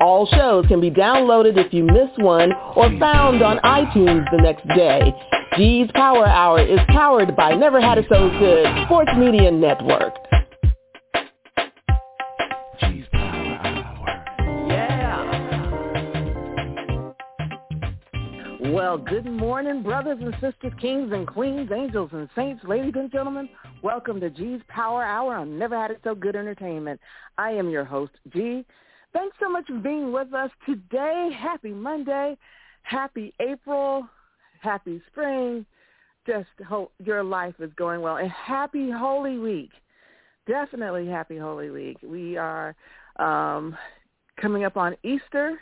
All shows can be downloaded if you miss one or found on iTunes the next day. G's Power Hour is powered by Never Had It So Good Sports Media Network. G's Power Hour. Yeah. Well, good morning, brothers and sisters, kings and queens, angels and saints, ladies and gentlemen. Welcome to G's Power Hour on Never Had It So Good Entertainment. I am your host, G. Thanks so much for being with us today. Happy Monday. Happy April. Happy spring. Just hope your life is going well. And happy Holy Week. Definitely happy Holy Week. We are um, coming up on Easter.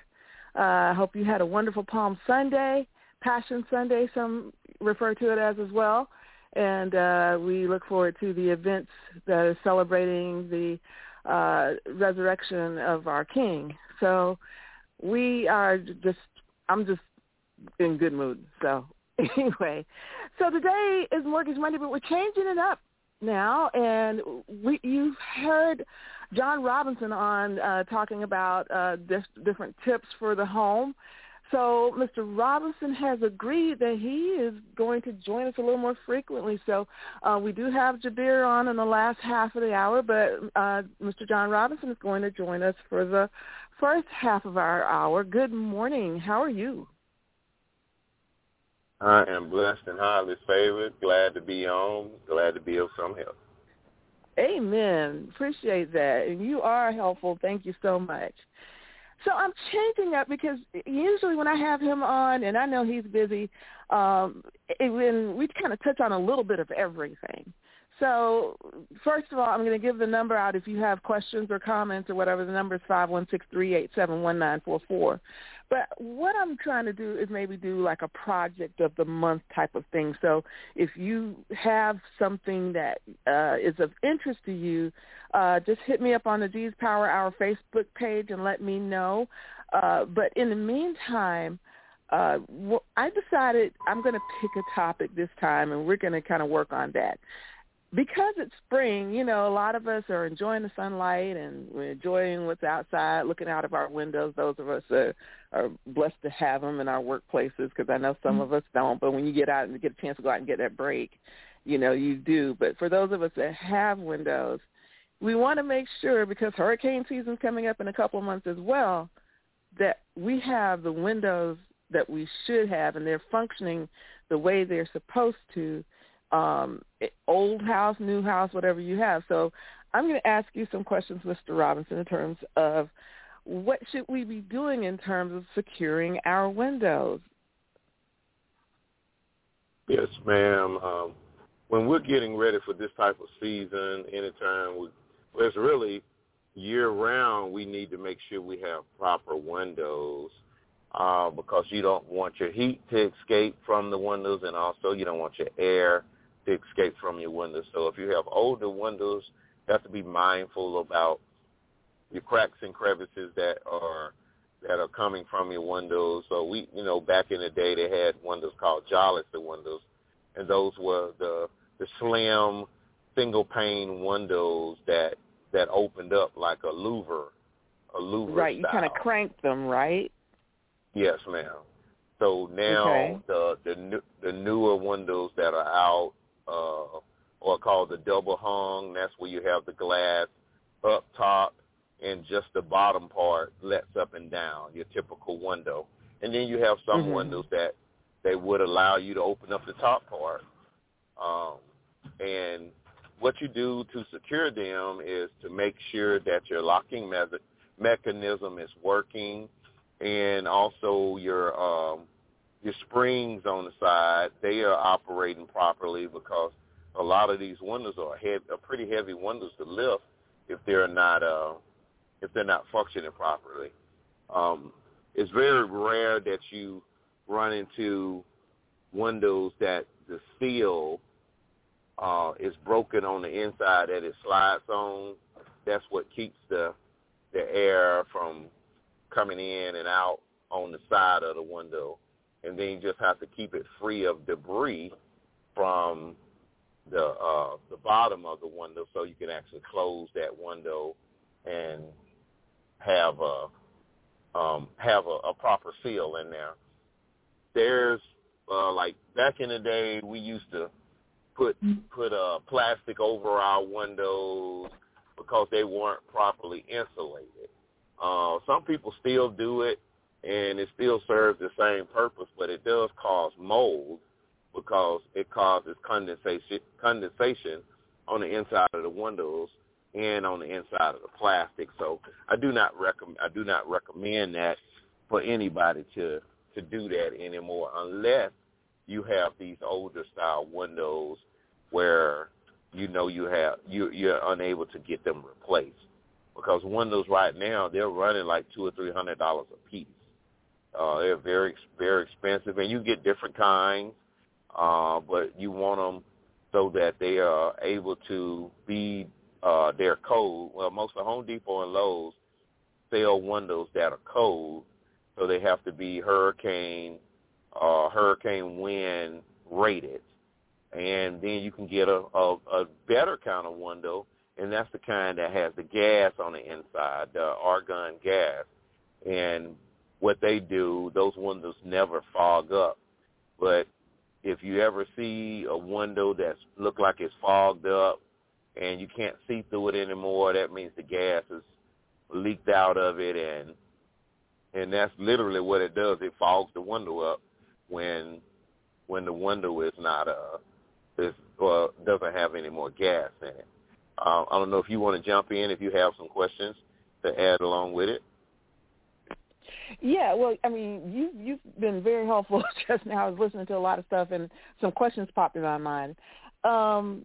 I uh, hope you had a wonderful Palm Sunday, Passion Sunday, some refer to it as as well. And uh, we look forward to the events that are celebrating the uh, resurrection of our King. So we are just, I'm just in good mood. So anyway, so today is Mortgage Monday, but we're changing it up now. And we, you've heard John Robinson on uh, talking about uh, this, different tips for the home. So Mr. Robinson has agreed that he is going to join us a little more frequently. So uh, we do have Jabir on in the last half of the hour, but uh, Mr. John Robinson is going to join us for the first half of our hour. Good morning. How are you? I am blessed and highly favored. Glad to be on. Glad to be of some help. Amen. Appreciate that. And you are helpful. Thank you so much. So I'm changing up because usually when I have him on, and I know he's busy, um, when we kind of touch on a little bit of everything. So first of all, I'm going to give the number out if you have questions or comments or whatever. The number is five one six three eight seven one nine four four. But what I'm trying to do is maybe do like a project of the month type of thing. So if you have something that uh, is of interest to you, uh, just hit me up on the G's Power Hour Facebook page and let me know. Uh, but in the meantime, uh, I decided I'm going to pick a topic this time, and we're going to kind of work on that because it's spring, you know, a lot of us are enjoying the sunlight and we're enjoying what's outside, looking out of our windows. Those of us are, are blessed to have them in our workplaces because I know some mm-hmm. of us don't. But when you get out and get a chance to go out and get that break, you know, you do. But for those of us that have windows, we want to make sure because hurricane season's coming up in a couple of months as well, that we have the windows that we should have and they're functioning the way they're supposed to um, old house, new house, whatever you have. So I'm going to ask you some questions, Mr. Robinson, in terms of what should we be doing in terms of securing our windows? Yes, ma'am. Um, when we're getting ready for this type of season, anytime we, it's really year round, we need to make sure we have proper windows uh, because you don't want your heat to escape from the windows and also you don't want your air to escape from your windows. So if you have older windows, you have to be mindful about your cracks and crevices that are that are coming from your windows. So we, you know, back in the day they had windows called jalousie windows, and those were the the slim single pane windows that that opened up like a louver, a louver. Right, style. you kind of cranked them, right? Yes, ma'am. So now okay. the the the newer windows that are out uh, or called the double hung. That's where you have the glass up top and just the bottom part lets up and down, your typical window. And then you have some mm-hmm. windows that they would allow you to open up the top part. Um, and what you do to secure them is to make sure that your locking me- mechanism is working and also your um, your springs on the side, they are operating properly because a lot of these windows are heavy, are pretty heavy windows to lift if they're not uh, if they're not functioning properly. Um, it's very rare that you run into windows that the seal uh, is broken on the inside that it slides on. That's what keeps the the air from coming in and out on the side of the window. And then you just have to keep it free of debris from the uh, the bottom of the window so you can actually close that window and have a um, have a, a proper seal in there. There's uh, like back in the day, we used to put put uh, plastic over our windows because they weren't properly insulated. Uh, some people still do it, and it still serves the same purpose, but it does cause mold because it causes condensation condensation on the inside of the windows and on the inside of the plastic. So I do not recommend I do not recommend that for anybody to to do that anymore unless you have these older style windows where you know you have you you're unable to get them replaced because windows right now they're running like two or three hundred dollars a piece. Uh, they're very very expensive, and you get different kinds, uh, but you want them so that they are able to be uh, their code. Well, most of Home Depot and Lowe's sell windows that are cold, so they have to be hurricane uh, hurricane wind rated, and then you can get a, a, a better kind of window, and that's the kind that has the gas on the inside, the argon gas, and what they do, those windows never fog up, but if you ever see a window that's look like it's fogged up and you can't see through it anymore, that means the gas is leaked out of it and and that's literally what it does. It fogs the window up when when the window is not uh is or doesn't have any more gas in it. Uh, I don't know if you want to jump in if you have some questions to add along with it. Yeah, well, I mean, you you've been very helpful just now. I was listening to a lot of stuff, and some questions popped in my mind. Um,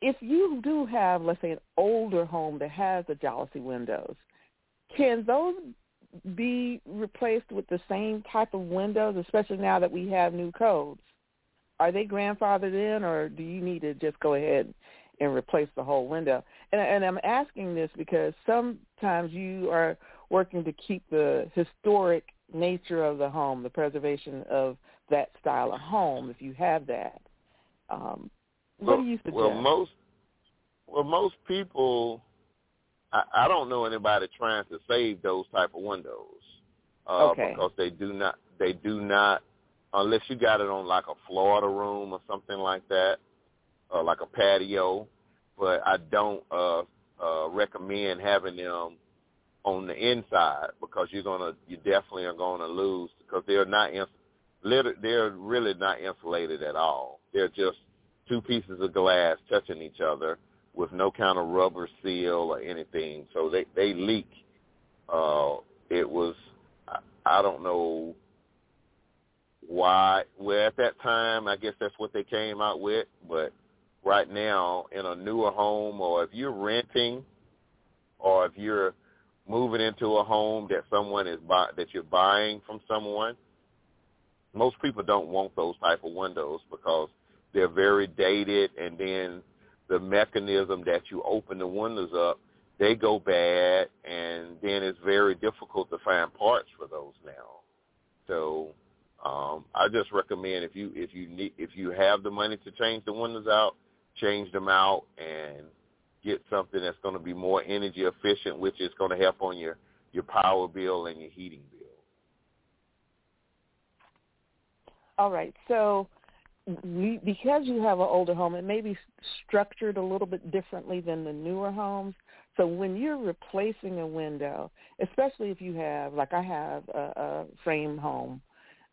if you do have, let's say, an older home that has the jalousie windows, can those be replaced with the same type of windows, especially now that we have new codes? Are they grandfathered in, or do you need to just go ahead and replace the whole window? And, and I'm asking this because sometimes you are working to keep the historic nature of the home, the preservation of that style of home, if you have that. Um, what well, do you suggest? Well, most well most people, I, I don't know anybody trying to save those type of windows uh, okay. because they do not they do not unless you got it on like a Florida room or something like that, or like a patio. But I don't uh, uh, recommend having them on the inside because you're gonna you definitely are gonna lose because they're not ins- they're really not insulated at all. They're just two pieces of glass touching each other with no kind of rubber seal or anything, so they they leak. Uh, it was I, I don't know why. Well, at that time, I guess that's what they came out with. But right now, in a newer home, or if you're renting, or if you're moving into a home that someone is buy, that you're buying from someone, most people don't want those type of windows because they're very dated, and then the mechanism that you open the windows up, they go bad, and then it's very difficult to find parts for those now. So um, I just recommend if you if you need if you have the money to change the windows out, change them out and get something that's going to be more energy efficient, which is going to help on your your power bill and your heating bill. All right, so because you have an older home, it may be structured a little bit differently than the newer homes. So when you're replacing a window, especially if you have, like I have a, a frame home,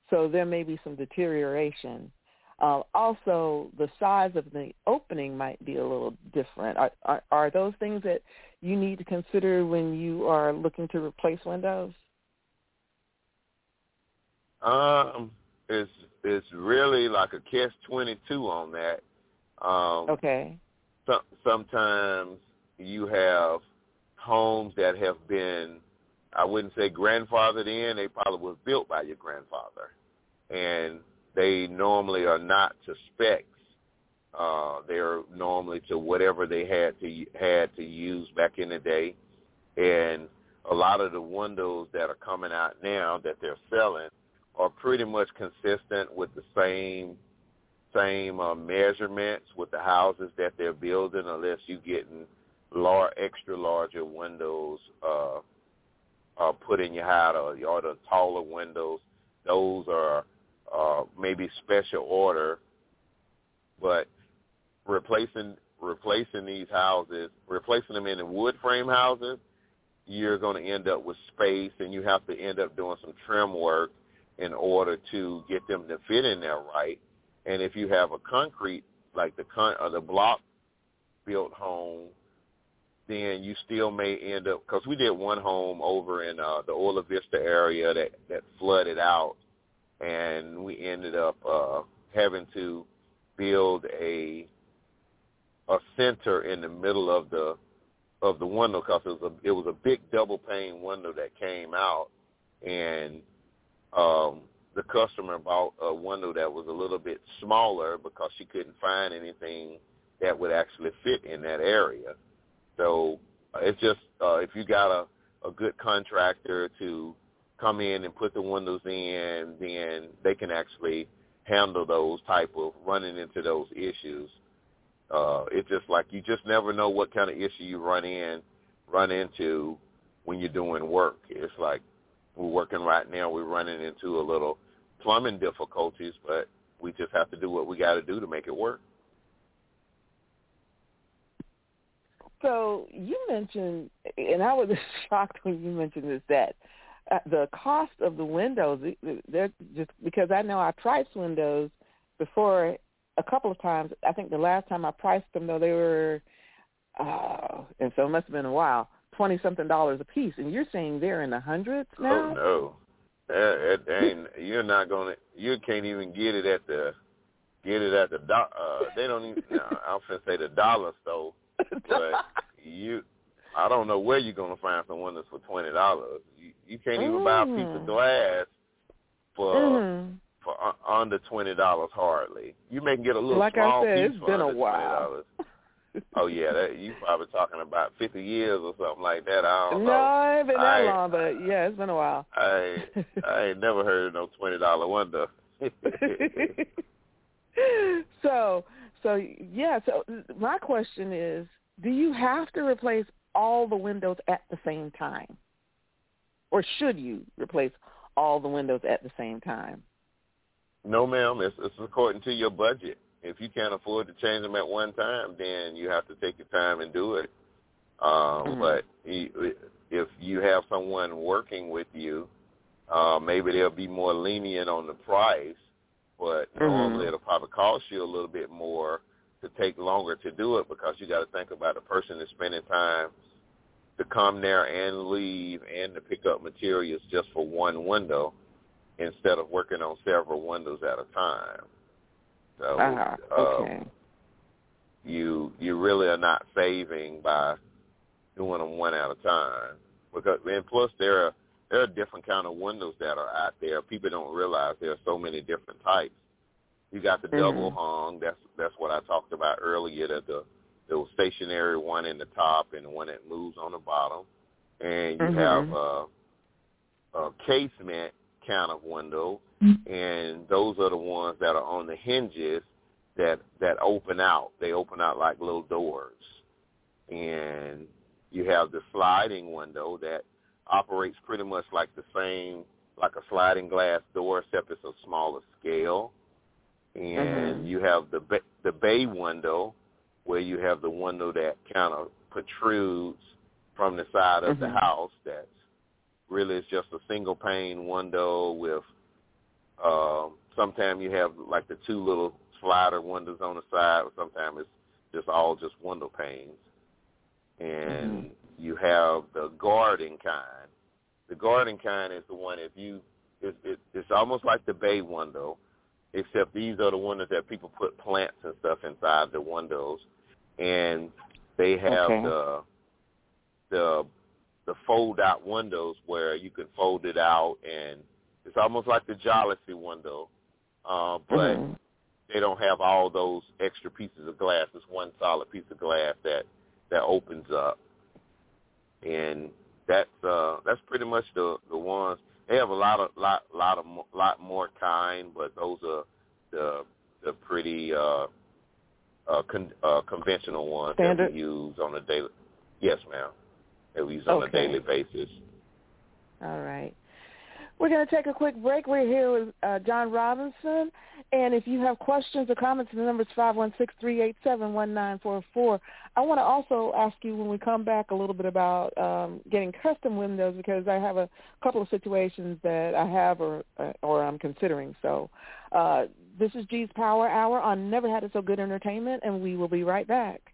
so there may be some deterioration. Uh, also, the size of the opening might be a little different. Are, are, are those things that you need to consider when you are looking to replace windows? Um, it's it's really like a catch twenty two on that. Um, Okay. some, sometimes you have homes that have been, I wouldn't say grandfathered in, they probably was built by your grandfather. And they normally are not to specs. Uh, they're normally to whatever they had to had to use back in the day. And a lot of the windows that are coming out now that they're selling are pretty much consistent with the same same uh, measurements with the houses that they're building, unless you're getting lar- extra larger windows uh, uh, put in your house, or, or the taller windows. Those are uh, maybe special order, but replacing replacing these houses, replacing them in wood frame houses, you're going to end up with space, and you have to end up doing some trim work in order to get them to fit in there right. And if you have a concrete, like the con- or the block built home, then you still may end up because we did one home over in uh, the Ola Vista area that that flooded out, and we ended up uh, having to build a a center in the middle of the of the window because it was a it was a big double pane window that came out, and um, the customer bought a window that was a little bit smaller because she couldn't find anything that would actually fit in that area. So uh, it's just uh, if you got a a good contractor to come in and put the windows in, then they can actually handle those type of running into those issues. Uh, it's just like you just never know what kind of issue you run in, run into when you're doing work. It's like we're working right now. We're running into a little plumbing difficulties, but we just have to do what we got to do to make it work. So you mentioned, and I was shocked when you mentioned this, that uh, the cost of the windows, they're just because I know I priced windows before a couple of times. I think the last time I priced them, though, they were, uh, and so it must have been a while, twenty something dollars a piece. And you're saying they're in the hundreds now? Oh no, that, that ain't. You're not gonna. You can't even get it at the. Get it at the do, uh They don't even. No, I'm gonna say the dollar store, but you. I don't know where you're gonna find some windows for twenty dollars. You, you can't even buy a piece of Mm. glass for Mhm. for uh, under twenty dollars hardly. You may get a little Like I small said, piece it's for been a while. $20. Oh yeah, that, you probably talking about fifty years or something like that. I don't No, know. it ain't been that I- long, but yeah, it's been a while. I I ain't never heard of no twenty dollar window. so, so yeah. So my question is, do you have to replace all the windows at the same time, or should you replace all the windows at the same time? no, ma'am. It's, it's according to your budget. If you can't afford to change them at one time, then you have to take your time and do it. Um, Mhm. But if you have someone working with you, uh, maybe they'll be more lenient on the price. But Mhm. normally it'll probably cost you a little bit more to take longer to do it because you got to think about the person that's spending time to come there and leave and to pick up materials just for one window instead of working on several windows at a time. So Ah, uh, okay. you you really are not saving by doing them one at a time because and plus there are there are different kind of windows that are out there. People don't realize there are so many different types. You got the Mhm. double hung. That's that's what I talked about earlier. That the the stationary one in the top and the one that moves on the bottom, and you Mhm. have uh, a casement kind of window, and those are the ones that are on the hinges that that open out. They open out like little doors, and you have the sliding window that operates pretty much like the same like a sliding glass door, except it's a smaller scale. And Mhm. you have the ba- the bay window, where you have the window that kind of protrudes from the side of the Mhm. house. That's really is just a single pane window with. Um, sometimes you have like the two little slider windows on the side, or sometimes it's just all just window panes. And you have the garden kind. The garden kind is the one if you it, it, it's almost like the bay window, except these are the windows that people put plants and stuff inside the windows, and they have Okay. the the the fold out windows where you can fold it out and it's almost like the jalousie window, uh, but Mhm. they don't have all those extra pieces of glass. It's one solid piece of glass that that opens up, and that's uh that's pretty much the the ones. They have a lot of lot lot of lot more kind, but those are the the pretty uh uh, con- uh conventional ones that we use on a daily. Yes, ma'am. That we use on a daily basis. All right. We're going to take a quick break. We're here with uh, John Robinson. And if you have questions or comments, the number is 516-387-1944. I want to also ask you when we come back a little bit about um, getting custom windows because I have a couple of situations that I have or, uh, or I'm considering. So uh, this is G's Power Hour on Never Had It So Good Entertainment, and we will be right back.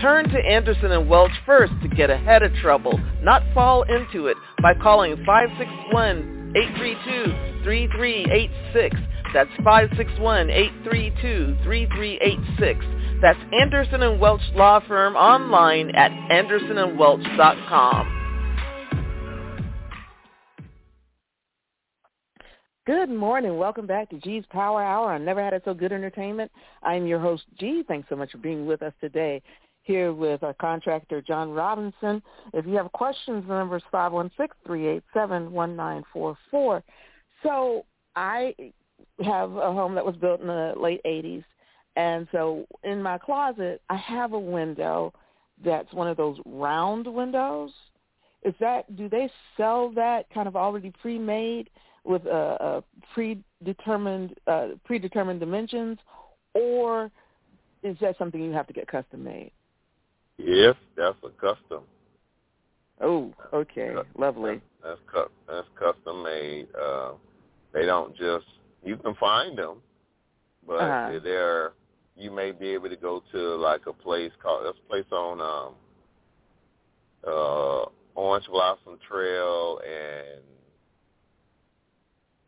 Turn to Anderson and Welch first to get ahead of trouble, not fall into it by calling 561-832-3386. That's 561-832-3386. That's Anderson and Welch Law Firm online at andersonandwelch.com. Good morning. Welcome back to G's Power Hour on Never Had It So Good Entertainment. I'm your host, G. Thanks so much for being with us today here with our contractor, John Robinson. If you have questions, the number is 516-387-1944. So I have a home that was built in the late 80s. And so in my closet, I have a window that's one of those round windows. Is that, do they sell that kind of already pre-made with a, a predetermined, uh, predetermined dimensions? Or is that something you have to get custom made? Yes, that's a custom. Oh, okay, lovely. That's cu- that's custom made. Uh, they don't just you can find them, but Uh-huh. they're you may be able to go to like a place called that's a place on um uh Orange Blossom Trail and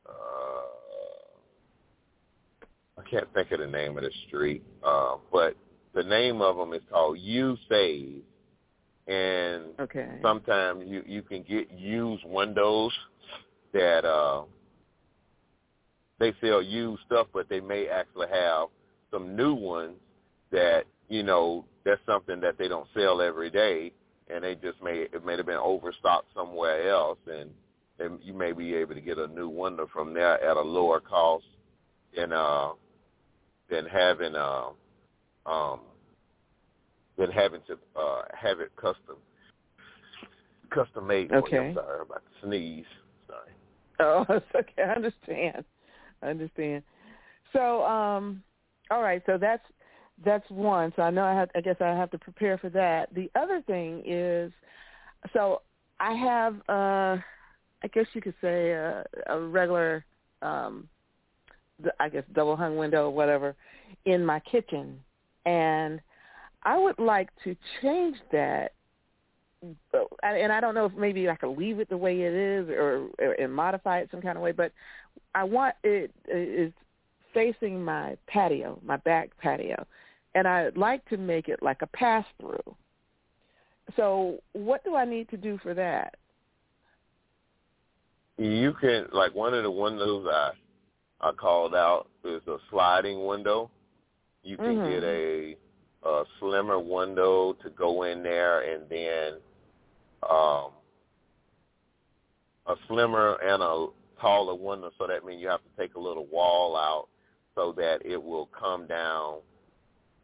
uh I can't think of the name of the street, uh, but the name of them is called You Save, and Okay. sometimes you you can get used windows that uh they sell used stuff but they may actually have some new ones that you know that's something that they don't sell every day and they just may it may have been overstocked somewhere else and then you may be able to get a new window from there at a lower cost than uh than having uh um than having to uh have it custom custom made. Okay. I'm sorry I'm about to sneeze. Sorry. Oh, it's okay. I understand. I understand. So, um, all right. So that's that's one. So I know I have. I guess I have to prepare for that. The other thing is, so I have. uh I guess you could say a, a regular, um, I guess double hung window or whatever, in my kitchen, and I would like to change that and I don't know if maybe I could leave it the way it is or, or and modify it some kind of way, but I want it is facing my patio, my back patio, and I'd like to make it like a pass through. So what do I need to do for that? You can like one of the windows I I called out is a sliding window. You can Mhm. get a a slimmer window to go in there and then um a slimmer and a taller window so that means you have to take a little wall out so that it will come down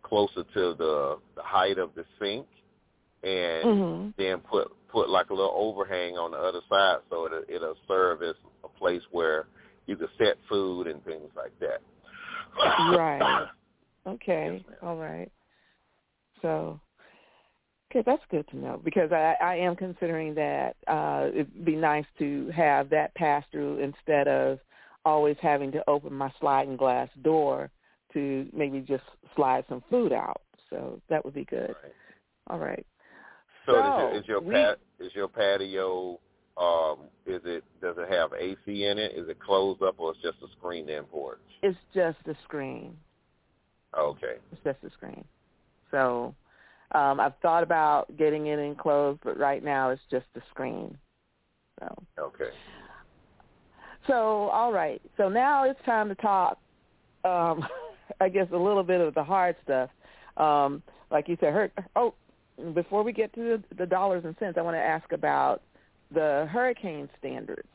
closer to the the height of the sink and Mhm. then put put like a little overhang on the other side so it'll, it'll serve as a place where you can set food and things like that. right. Okay. Yes, All right. So, okay, that's good to know because I, I am considering that uh, it'd be nice to have that pass through instead of always having to open my sliding glass door to maybe just slide some food out. So that would be good. Right. All right. So, So, is, your, is your we- pat is your patio um is it does it have AC in it? Is it closed up or it's just a screened in porch? It's just a screen. Okay. It's just a screen. So um, I've thought about getting it enclosed, but right now it's just a screen. So, Okay. so all right. So now it's time to talk. Um, I guess a little bit of the hard stuff. Um, like you said, hur- oh, before we get to the, the dollars and cents, I want to ask about the hurricane standards.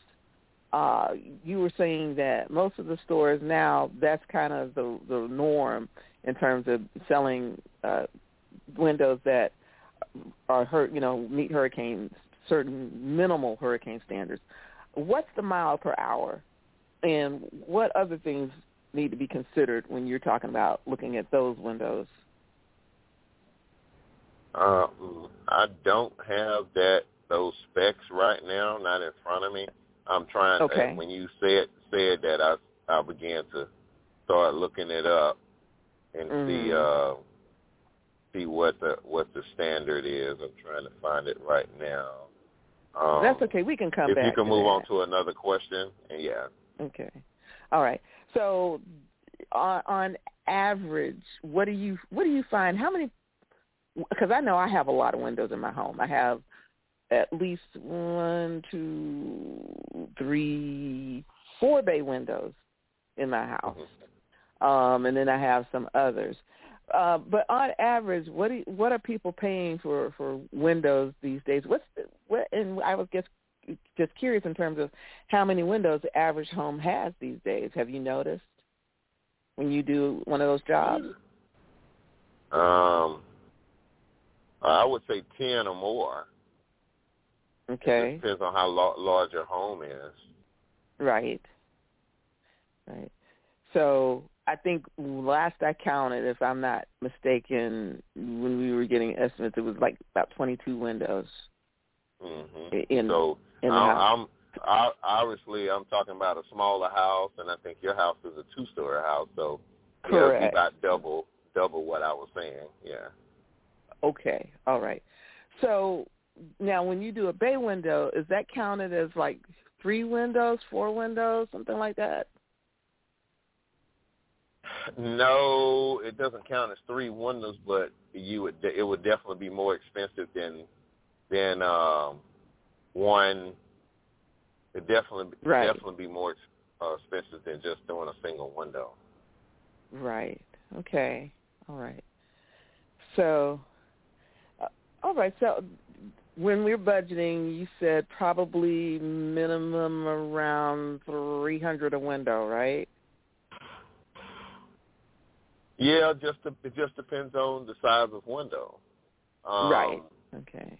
Uh, you were saying that most of the stores now that's kind of the the norm in terms of selling uh, windows that are hurt, you know, meet hurricane certain minimal hurricane standards. What's the mile per hour, and what other things need to be considered when you're talking about looking at those windows? Uh, I don't have that those specs right now, not in front of me. I'm trying. Okay. Uh, when you said said that, I I began to start looking it up and see Mhm. uh see what the what the standard is. I'm trying to find it right now. Um, That's okay. We can come if back. you can move that. on to another question, and yeah. Okay. All right. So on, on average, what do you what do you find? How many? Because I know I have a lot of windows in my home. I have at least one, two, three, four bay windows in my house, um, and then I have some others. Uh, but on average, what do what are people paying for for windows these days? What's the, what? And I was just just curious in terms of how many windows the average home has these days. Have you noticed when you do one of those jobs? Um, I would say ten or more. Okay, It depends on how la- large your home is. right, right. So I think last I counted, if I'm not mistaken, when we were getting estimates, it was like about 22 windows hmm in so in the I'm, house. I'm I, obviously I'm talking about a smaller house, and I think your house is a two-story house, so yeah, Correct. about double double what I was saying. Yeah. Okay, all right. So now, when you do a bay window, is that counted as like three windows, four windows, something like that? No, it doesn't count as three windows, but you would it would definitely be more expensive than than um, one. It definitely Right. definitely be more uh, expensive than just doing a single window. Right. Okay. All right. So, uh, all right. So, when we're budgeting, you said probably minimum around three hundred a window, right? Yeah, just it just depends on the size of window. Um, right. Okay.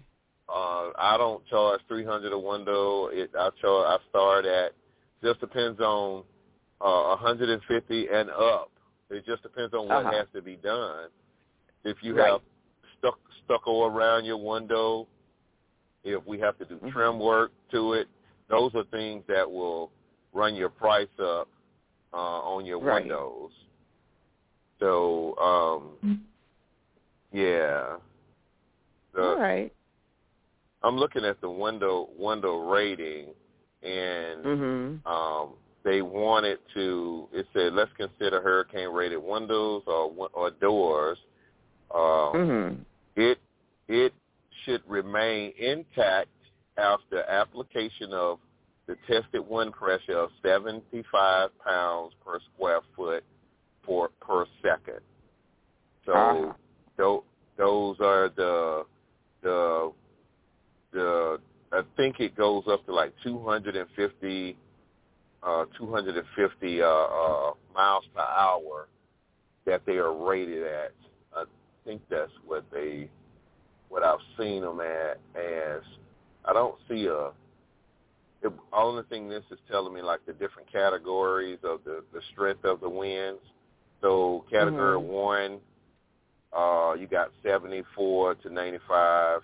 Uh, I don't charge three hundred a window. It I charge I start at just depends on uh, 150 and up. It just depends on what Uh-huh. has to be done. If you Right. have stuck stucco around your window, if we have to do Mhm. trim work to it, those are things that will run your price up uh, on your Right. windows. So, um, yeah. The, all right. I'm looking at the window window rating, and Mhm. um, they wanted to. It said let's consider hurricane rated windows or or doors. Um, Mhm. It it should remain intact after application of the tested wind pressure of 75 pounds per square foot for per second. So Uh-huh. tho- those are the the the I think it goes up to like 250 uh 250 uh, uh miles per hour that they are rated at. I think that's what they what I've seen them at as I don't see a. The only thing this is telling me like the different categories of the the strength of the winds. So category Mhm. one, uh, you got 74 to 95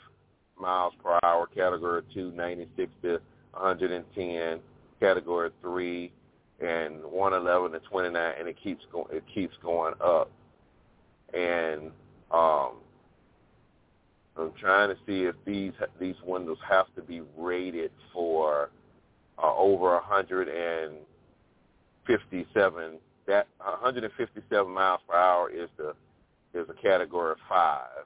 miles per hour. Category two, 96 to 110. Category three, and 111 to 29, and it keeps going. It keeps going up. And um, I'm trying to see if these these windows have to be rated for uh, over 157. That 157 miles per hour is the is a category five,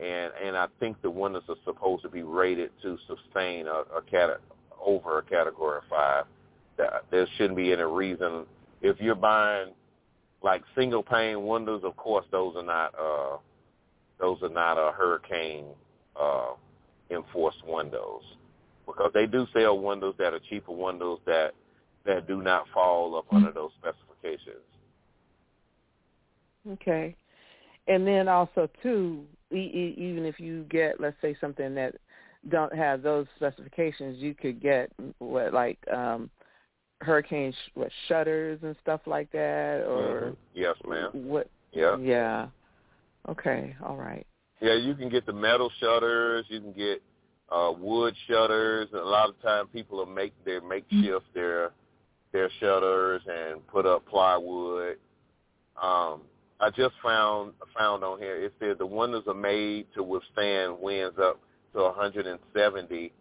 and and I think the windows are supposed to be rated to sustain a, a cat over a category five. That there shouldn't be any reason if you're buying like single pane windows. Of course, those are not. Uh, those are not uh, hurricane uh, enforced windows because they do sell windows that are cheaper windows that that do not fall up under those specifications. Okay. And then also too, e- e- even if you get, let's say, something that don't have those specifications, you could get what like um hurricane sh- what shutters and stuff like that, or Mhm. yes, ma'am. what? Yeah, Yeah. Okay. All right. yeah. You can get the metal shutters. You can get uh, wood shutters. And a lot of time people will make their makeshift their their shutters and put up plywood. Um, I just found found on here it said the windows are made to withstand winds up to 170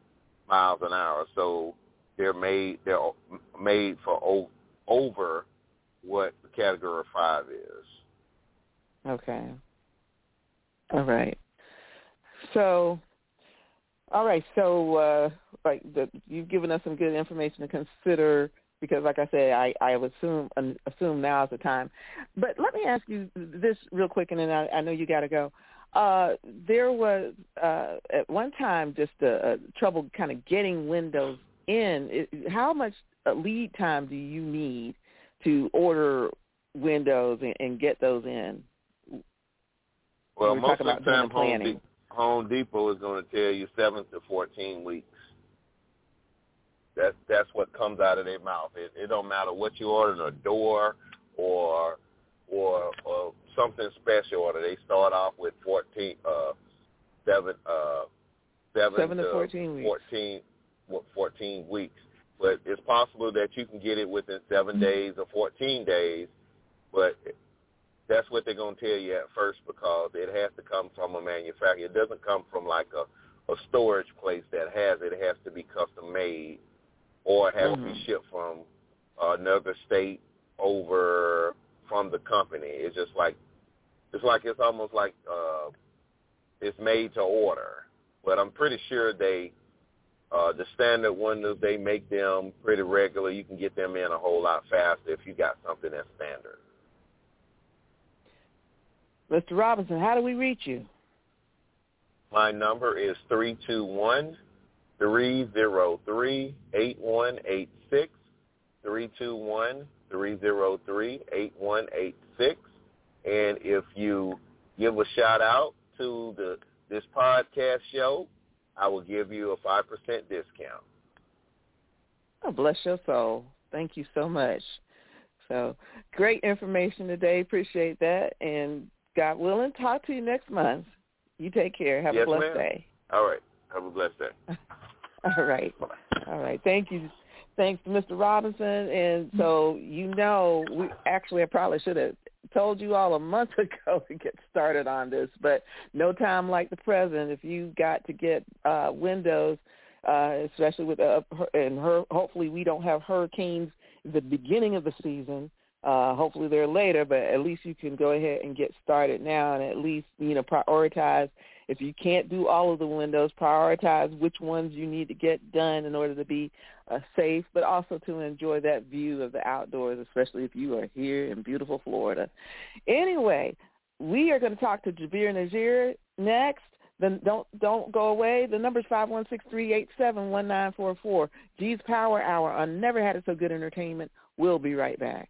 miles an hour. So they're made they're made for o- over what category five is. Okay. All right. So, all right. So, uh, like the, you've given us some good information to consider because, like I said, I I would assume assume now is the time. But let me ask you this real quick, and then I, I know you got to go. Uh, there was uh, at one time just a, a trouble kind of getting windows in. It, how much uh, lead time do you need to order windows and, and get those in? Well, We most of the time, Home. De- Home Depot is going to tell you seven to fourteen weeks. That that's what comes out of their mouth. It, it don't matter what you order, a door or or or something special order. They start off with fourteen, uh, seven, uh, seven, Seven to 14 weeks. 14, what, 14 weeks. But it's possible that you can get it within seven Mm-hmm. days or 14 days. But that's what they're going to tell you at first because it has to come from a manufacturer. It doesn't come from like a, a storage place that has it. It has to be custom made or it has to Mhm. be shipped from another state over from the company. It's just like it's like it's almost like uh, it's made to order. But I'm pretty sure they uh, the standard windows they make them pretty regular. You can get them in a whole lot faster if you got something that's standard. Mr. Robinson, how do we reach you? My number is three two one three zero three eight one eight six. Three two one three zero three eight one eight six. And if you give a shout out to the this podcast show, I will give you a five percent discount. Oh, bless your soul. Thank you so much. So great information today. Appreciate that. And God willing, talk to you next month. You take care. Have Yes, a blessed ma'am. day. All right. Have a blessed day. All right. All right. Thank you. Thanks to Mr. Robinson. And so you know, we actually I probably should have told you all a month ago to get started on this, but no time like the present. If you got to get uh, windows, uh, especially with uh, and her, hopefully we don't have hurricanes the beginning of the season. Uh, hopefully they're later, but at least you can go ahead and get started now, and at least you know prioritize. If you can't do all of the windows, prioritize which ones you need to get done in order to be uh, safe, but also to enjoy that view of the outdoors, especially if you are here in beautiful Florida. Anyway, we are going to talk to Jabir Nazir next. Then don't don't go away. The number is five one six three eight seven one nine four four. G's Power Hour on Never Had It So Good Entertainment. We'll be right back.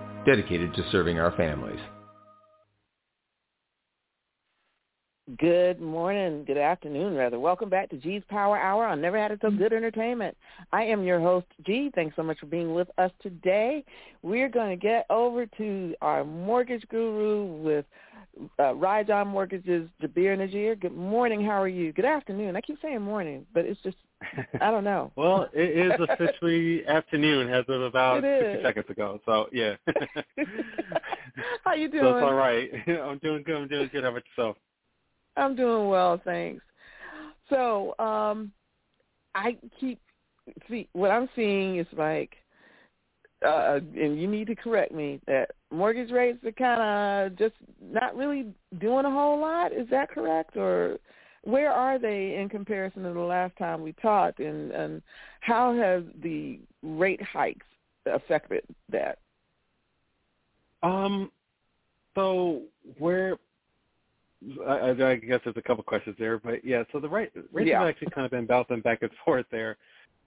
dedicated to serving our families. Good morning, good afternoon, rather. Welcome back to G's Power Hour on Never Had It So Good Entertainment. I am your host, G. Thanks so much for being with us today. We're going to get over to our mortgage guru with uh, Rajon Mortgages, Jabir Najir. Good morning. How are you? Good afternoon. I keep saying morning, but it's just I don't know. well, it is officially afternoon as of about 50 seconds ago. So yeah. How you doing? So it's all right. I'm doing good. I'm doing good. How about yourself? I'm doing well, thanks. So, um, I keep see what I'm seeing is like, uh, and you need to correct me that mortgage rates are kind of just not really doing a whole lot. Is that correct, or where are they in comparison to the last time we talked, and and how has the rate hikes affected that? Um, so where I, I guess there's a couple questions there, but yeah. So the rate rates yeah. have actually kind of been bouncing back and forth there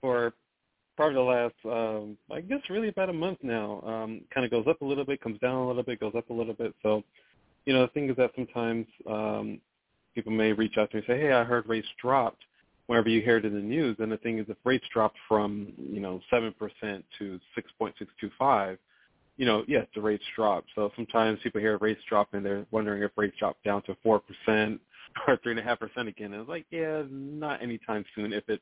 for probably the last, um, I guess, really about a month now. Um, kind of goes up a little bit, comes down a little bit, goes up a little bit. So, you know, the thing is that sometimes um, people may reach out to me and say, "Hey, I heard rates dropped." Whenever you hear it in the news, and the thing is, if rates dropped from you know seven percent to six point six two five, you know, yes, the rates dropped. So sometimes people hear rates drop and they're wondering if rates drop down to four percent or three and a half percent again. And it's like, yeah, not anytime soon. If it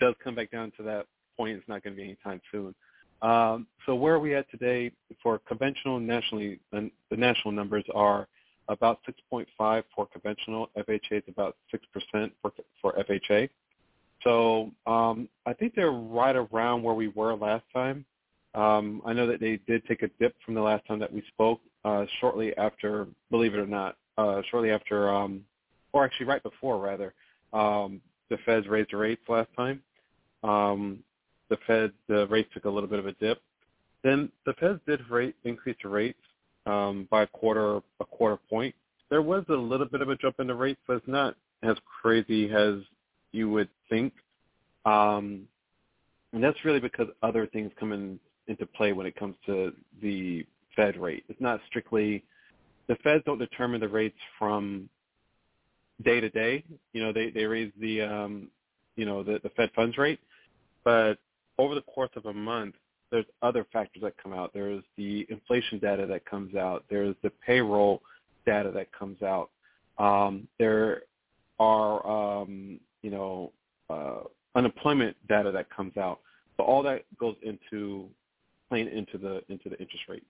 does come back down to that point, it's not going to be anytime soon. Um, so where are we at today for conventional nationally? The, the national numbers are about 6.5 for conventional. FHA is about 6% for, for FHA. So um, I think they're right around where we were last time. Um, I know that they did take a dip from the last time that we spoke, uh, shortly after, believe it or not, uh, shortly after, um, or actually right before, rather, um, the Feds raised the rates last time. Um, the Fed, the rates took a little bit of a dip. Then the Feds did rate increase the rates um, by a quarter, a quarter point. There was a little bit of a jump in the rates, but it's not as crazy as you would think. Um, and that's really because other things come in into play when it comes to the Fed rate. It's not strictly the Feds don't determine the rates from day to day. You know, they they raise the um, you know the, the Fed funds rate, but over the course of a month, there's other factors that come out. There's the inflation data that comes out. There's the payroll data that comes out. Um, there are um, you know uh, unemployment data that comes out. So all that goes into playing into the into the interest rates.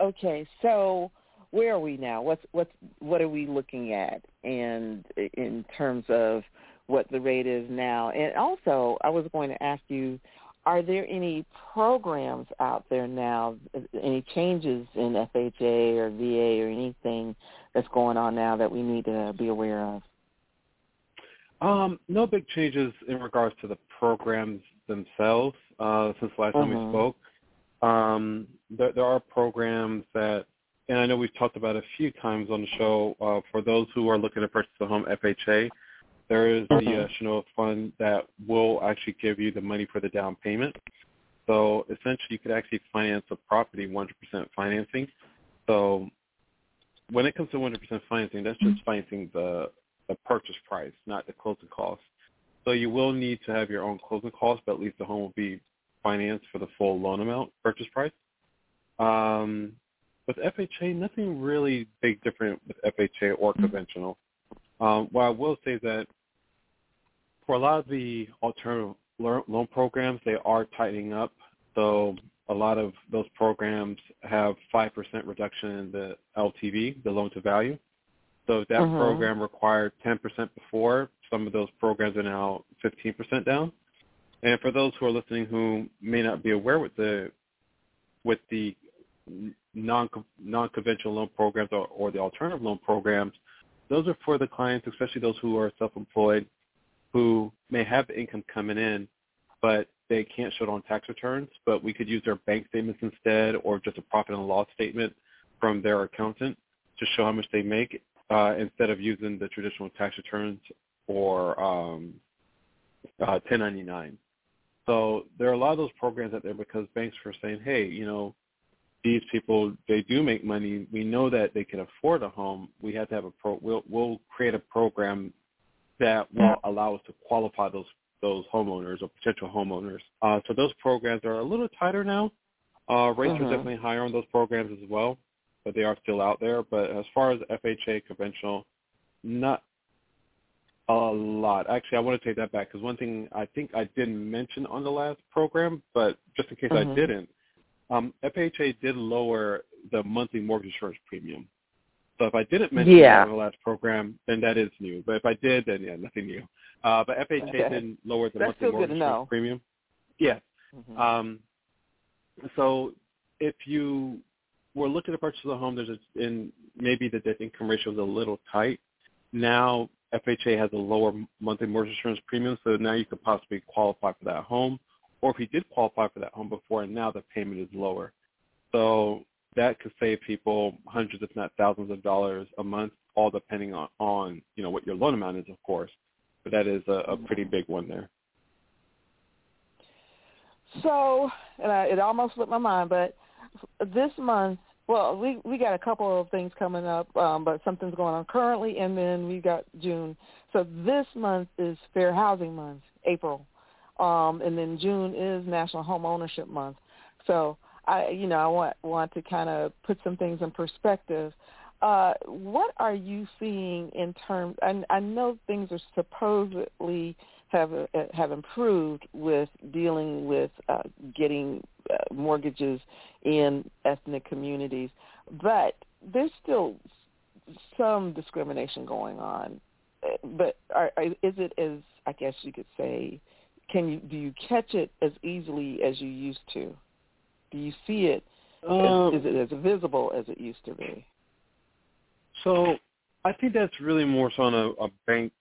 Okay, so where are we now? What's what's what are we looking at, and in terms of what the rate is now? And also, I was going to ask you, are there any programs out there now? Any changes in FHA or VA or anything that's going on now that we need to be aware of? Um, no big changes in regards to the programs themselves uh, since last time Mhm. we spoke. Um, there, there are programs that, and I know we've talked about a few times on the show. Uh, for those who are looking to purchase a home FHA, there is the uh, fund that will actually give you the money for the down payment. So essentially, you could actually finance a property 100% financing. So when it comes to 100% financing, that's just financing the the purchase price, not the closing costs. So you will need to have your own closing costs, but at least the home will be financed for the full loan amount purchase price. Um, with FHA, nothing really big different with FHA or Mm-hmm. conventional. Um, what I will say is that for a lot of the alternative loan programs, they are tightening up. So a lot of those programs have 5% reduction in the LTV, the loan to value. So if that Mhm. program required 10% before, some of those programs are now 15% down. And for those who are listening who may not be aware with the with the non non-conventional loan programs or, or the alternative loan programs, those are for the clients, especially those who are self-employed, who may have income coming in, but they can't show it on tax returns. But we could use their bank statements instead, or just a profit and loss statement from their accountant to show how much they make, uh, instead of using the traditional tax returns or um, uh, 1099. So there are a lot of those programs out there because banks are saying, hey, you know, these people they do make money. We know that they can afford a home. We have to have a pro. We'll we'll create a program that will allow us to qualify those those homeowners or potential homeowners. Uh, so those programs are a little tighter now. Uh, rates Mhm. are definitely higher on those programs as well, but they are still out there. But as far as FHA conventional, not a lot. Actually, I want to take that back because one thing I think I didn't mention on the last program, but just in case I Mhm. didn't, um, FHA did lower the monthly mortgage insurance premium. So if I didn't mention Yeah. that on the last program, then that is new. But if I did, then yeah, nothing new. Uh, but FHA Okay. did lower the That's monthly mortgage to insurance know. premium. Yeah. Mhm. Um, so if you were looking to purchase a home, there's a, in maybe the debt income ratio is a little tight. Now FHA has a lower monthly mortgage insurance premium, so now you could possibly qualify for that home. Or if you did qualify for that home before, and now the payment is lower, so that could save people hundreds, if not thousands, of dollars a month, all depending on, on you know what your loan amount is, of course. But that is a, a pretty big one there. So, and I, it almost slipped my mind, but this month, well, we we got a couple of things coming up, um, but something's going on currently, and then we got June. So this month is Fair Housing Month, April, um, and then June is National Home Ownership Month. So I, you know, I want want to kind of put some things in perspective. Uh, what are you seeing in terms? I, I know things are supposedly have have improved with dealing with uh, getting uh, mortgages in ethnic communities, but there's still some discrimination going on. But are, is it as I guess you could say? Can you do you catch it as easily as you used to? Do you see it? Um, is, is it as visible as it used to be? So I think that's really more so on a, a bank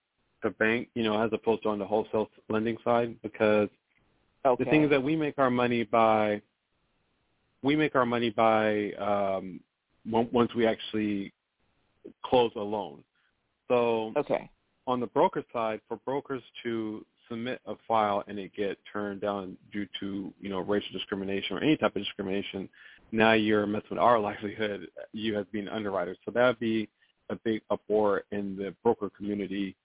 to bank, you know, as opposed to on the wholesale lending side because Okay. the thing is that we make our money by we make our money by um once we actually close a loan. So okay. on the broker side, for brokers to submit a file and it get turned down due to, you know, racial discrimination or any type of discrimination, now you're messing with our livelihood, you as being underwriters. So that would be a big uproar in the broker community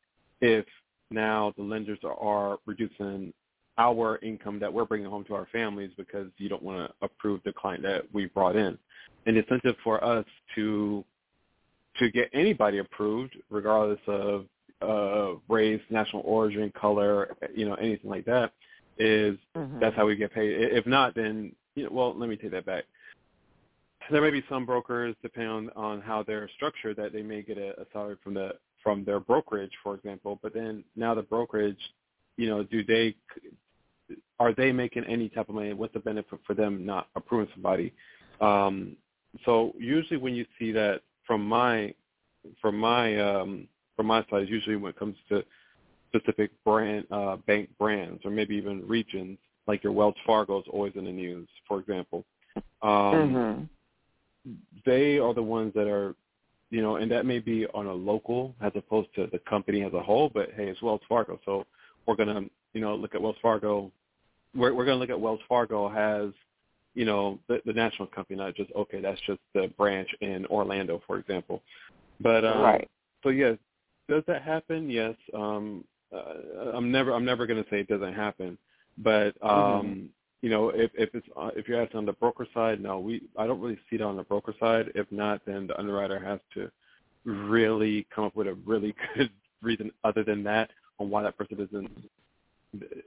if now the lenders are reducing our income that we're bringing home to our families because you don't want to approve the client that we brought in. The incentive for us to to get anybody approved, regardless of uh, race, national origin, color, you know, anything like that, is Mhm. that's how we get paid. If not, then you know, well, let me take that back. There may be some brokers, depending on, on how they're structured, that they may get a, a salary from the from their brokerage, for example. But then now the brokerage, you know, do they are they making any type of money? What's the benefit for them not approving somebody? Um, so usually when you see that from my from my um, from my side, is usually when it comes to specific brand uh, bank brands or maybe even regions, like your Wells Fargo is always in the news, for example. Um, Mhm. They are the ones that are, you know, and that may be on a local as opposed to the company as a whole. But hey, it's Wells Fargo, so we're gonna, you know, look at Wells Fargo. We're we're gonna look at Wells Fargo as you know, the, the national company, not just okay, that's just the branch in Orlando, for example. But um, right. so yes, does that happen? Yes. Um, uh, I'm never I'm never going to say it doesn't happen, but um, you know, if if it's uh, if you're asking on the broker side, no, we I don't really see it on the broker side. If not, then the underwriter has to really come up with a really good reason other than that on why that person isn't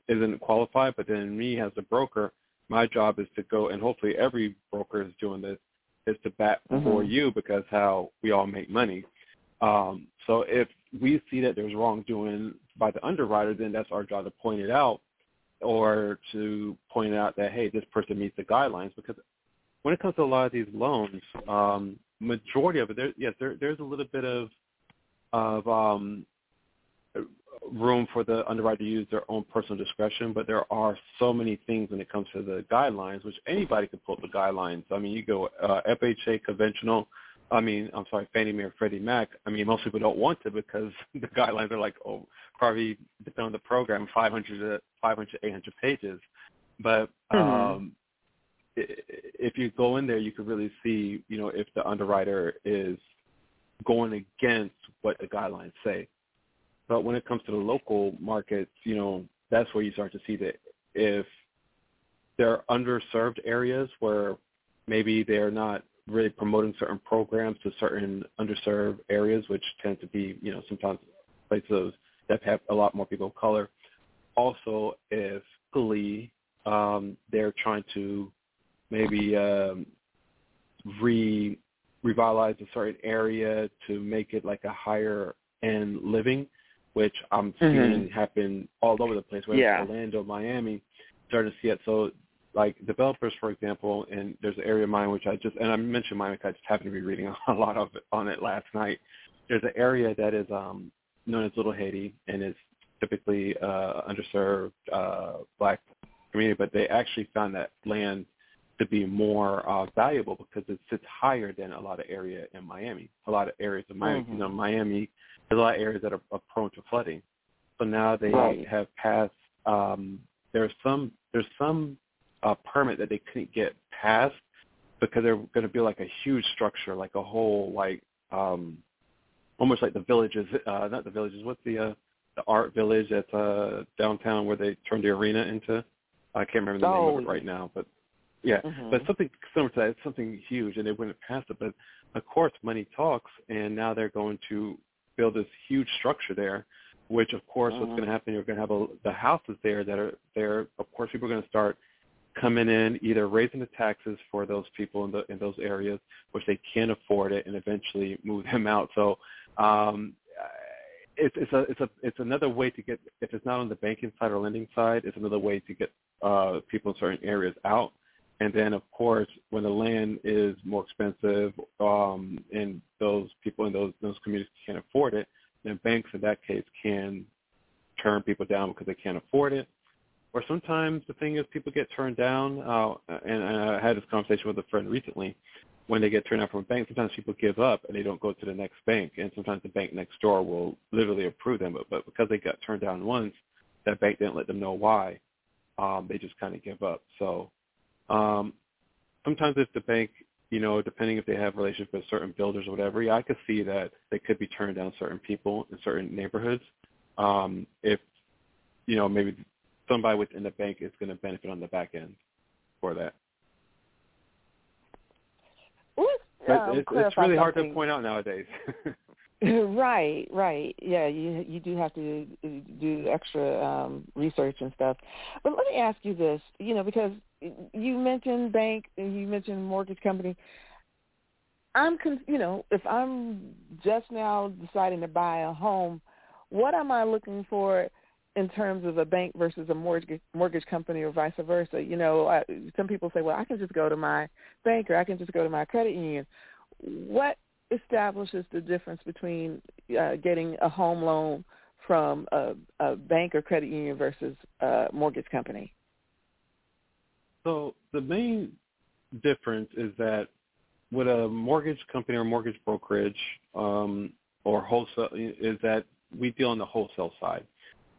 isn't qualified. But then me as a broker, my job is to go and hopefully every broker is doing this is to bat mm-hmm. for you because how we all make money. Um, so if we see that there's wrongdoing by the underwriter, then that's our job to point it out or to point out that, hey, this person meets the guidelines. Because when it comes to a lot of these loans, um, majority of it, there, yes, there, there's a little bit of of um, room for the underwriter to use their own personal discretion, but there are so many things when it comes to the guidelines, which anybody can pull up the guidelines. I mean, you go uh, FHA conventional, I mean, I'm sorry, Fannie Mae or Freddie Mac. I mean, most people don't want to because the guidelines are like, oh, probably depending on the program, 500 to 500, 800 pages. But mm-hmm. um, if you go in there, you could really see, you know, if the underwriter is going against what the guidelines say. But when it comes to the local markets, you know, that's where you start to see that if there are underserved areas where maybe they're not really promoting certain programs to certain underserved areas, which tend to be, you know, sometimes places that have a lot more people of color. Also, if police um, they're trying to maybe um, re revitalize a certain area to make it like a higher end living, which I'm seeing mm-hmm. happen all over the place, whether yeah. it's Orlando, Miami, starting to see it. So like developers, for example, and there's an area of mine which I just and I mentioned mine because I just happened to be reading a lot of it on it last night. There's an area that is um, known as Little Haiti, and it's typically uh, underserved uh, black community, but they actually found that land to be more uh, valuable because it sits higher than a lot of area in Miami. A lot of areas of Miami, mm-hmm. you know, Miami, there's a lot of areas that are, are prone to flooding. So now they right. have passed. Um, there's some there's some uh, permit that they couldn't get passed because they're going to be like a huge structure, like a whole like um, almost like the villages, uh, not the villages. What's the uh, the art village at uh, downtown where they turned the arena into? I can't remember the oh. name of it oh. right now, but yeah, mm-hmm. but something similar to that. It's something huge, and they wouldn't pass it. But of course, money talks, and now they're going to build this huge structure there. Which, of course, mm-hmm. what's going to happen? You're going to have a, the houses there that are there. Of course, people are going to start coming in, either raising the taxes for those people in the in those areas, which they can't afford it, and eventually move them out. So um, it's it's a it's a it's another way to get if it's not on the banking side or lending side, it's another way to get uh, people in certain areas out. And then, of course, when the land is more expensive um, and those people in those those communities can't afford it, then banks in that case can turn people down because they can't afford it or sometimes the thing is people get turned down. Uh, and, and I had this conversation with a friend recently. When they get turned down from a bank, sometimes people give up and they don't go to the next bank. And sometimes the bank next door will literally approve them. But, but because they got turned down once, that bank didn't let them know why. Um, they just kind of give up. So um, sometimes if the bank, you know, depending if they have relationships with certain builders or whatever, yeah, I could see that they could be turning down certain people in certain neighborhoods. Um, if you know, maybe somebody within the bank is going to benefit on the back end for that. but um, it's, it's really hard to point out nowadays. right, right. Yeah, you you do have to do extra um, research and stuff. But let me ask you this, you know, because you mentioned bank, you mentioned mortgage company. I'm, con- you know, if I'm just now deciding to buy a home, what am I looking for in terms of a bank versus a mortgage mortgage company or vice versa. You know, I, some people say, well, I can just go to my bank or I can just go to my credit union. What establishes the difference between uh, getting a home loan from a, a bank or credit union versus a mortgage company? So the main difference is that with a mortgage company or mortgage brokerage um, or wholesale is that we deal on the wholesale side.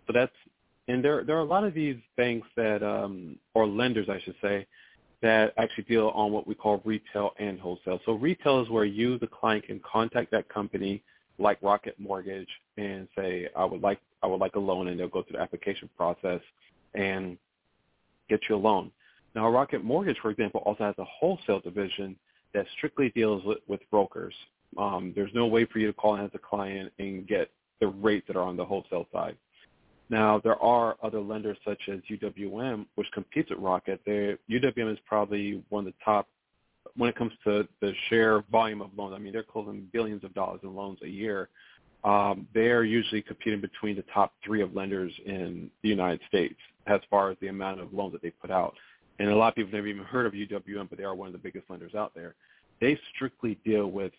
So that's and there there are a lot of these banks that um, or lenders I should say that actually deal on what we call retail and wholesale. So retail is where you, the client, can contact that company like Rocket Mortgage and say, I would like I would like a loan, and they'll go through the application process and get you a loan. Now, Rocket Mortgage, for example, also has a wholesale division that strictly deals with, with brokers. Um, there's no way for you to call in as a client and get the rates that are on the wholesale side. Now, there are other lenders such as UWM, which competes with Rocket. They're, UWM is probably one of the top when it comes to the share volume of loans. I mean, they're closing billions of dollars in loans a year. Um, they're usually competing between the top three of lenders in the United States as far as the amount of loans that they put out. And a lot of people never even heard of UWM, but they are one of the biggest lenders out there. They strictly deal with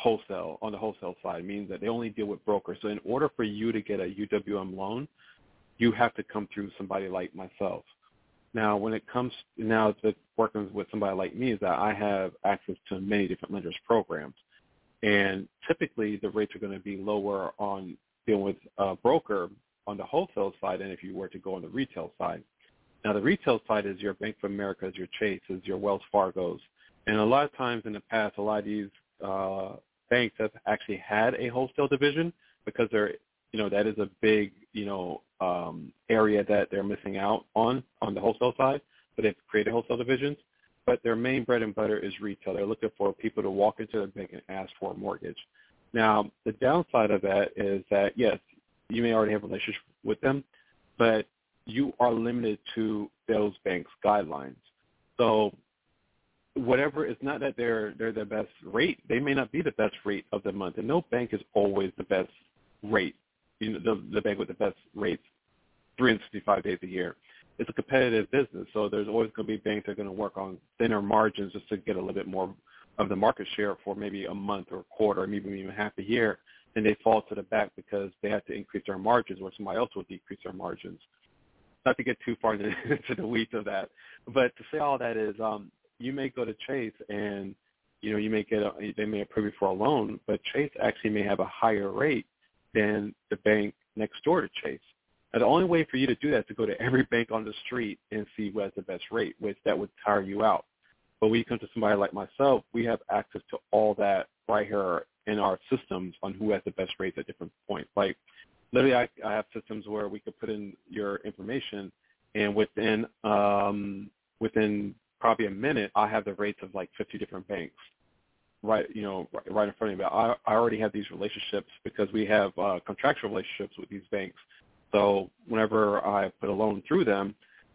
wholesale on the wholesale side means that they only deal with brokers. So in order for you to get a UWM loan, you have to come through somebody like myself. Now, when it comes now to working with somebody like me, is that I have access to many different lenders programs, and typically the rates are going to be lower on dealing with a broker on the wholesale side than if you were to go on the retail side. Now, the retail side is your Bank of America, is your Chases, your Wells Fargo's, and a lot of times in the past, a lot of these uh, banks have actually had a wholesale division because they're, you know, that is a big, you know, um, area that they're missing out on on the wholesale side. But they've created wholesale divisions. But their main bread and butter is retail. They're looking for people to walk into the bank and ask for a mortgage. Now, the downside of that is that yes, you may already have a relationship with them, but you are limited to those banks' guidelines. So whatever it's not that they're they're the best rate. They may not be the best rate of the month, and no bank is always the best rate. You know, the, the bank with the best rates, 365 days a year. It's a competitive business, so there's always going to be banks that are going to work on thinner margins just to get a little bit more of the market share for maybe a month or a quarter, maybe even half a year, and they fall to the back because they have to increase their margins, or somebody else will decrease their margins. Not to get too far into the weeds of that, but to say all that is, um, you may go to Chase and you know you may get a, they may approve you for a loan, but Chase actually may have a higher rate than the bank next door to Chase. Now, the only way for you to do that is to go to every bank on the street and see who has the best rate, which that would tire you out. But when you come to somebody like myself, we have access to all that right here in our systems on who has the best rates at different points. Like literally, I, I have systems where we could put in your information, and within um, within probably a minute, I have the rates of like 50 different banks right, you know, right, in front of me. I, I already have these relationships because we have uh, contractual relationships with these banks. So whenever I put a loan through them,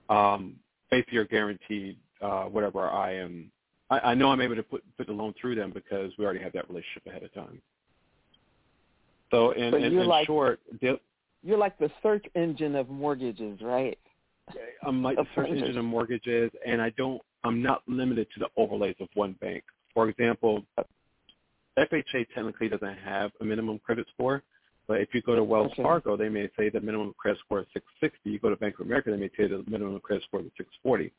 um, basically you're guaranteed uh, whatever I am. I, I know I'm able to put put the loan through them because we already have that relationship ahead of time. So in, so in, in like, short, you're like the search engine of mortgages, right? I'm like the search engine of mortgages, and I don't I'm not limited to the overlays of one bank. For example, FHA technically doesn't have a minimum credit score, but if you go to Wells okay. Fargo, they may say the minimum credit score is 660. You go to Bank of America, they may say the minimum credit score is 640.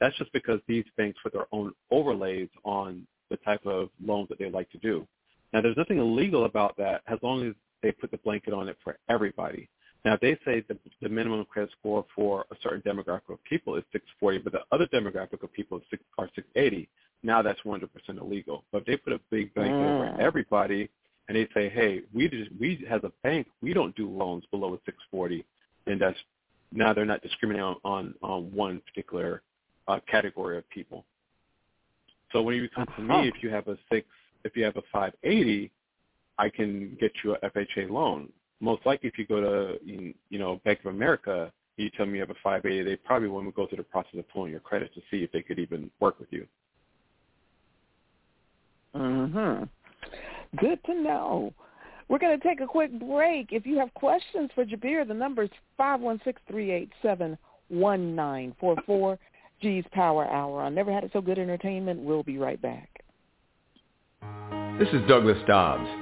That's just because these banks put their own overlays on the type of loans that they like to do. Now, there's nothing illegal about that as long as they put the blanket on it for everybody. Now, they say the, the minimum credit score for a certain demographic of people is 640, but the other demographic of people is six, are 680. Now that's 100% illegal. But if they put a big blanket mm. for everybody, and they say, hey, we just, we as a bank, we don't do loans below a 640, and that's now they're not discriminating on on, on one particular uh, category of people. So when you come to me, if you have a six, if you have a 580, I can get you a FHA loan most likely if you go to you know Bank of America, you tell me you have a 580, they probably won't go through the process of pulling your credit to see if they could even work with you. Mhm. Good to know. We're going to take a quick break. If you have questions for Jabir, the number is five one six three eight seven one nine four four. G's Power Hour. I never had it so good entertainment. We'll be right back. This is Douglas Dobbs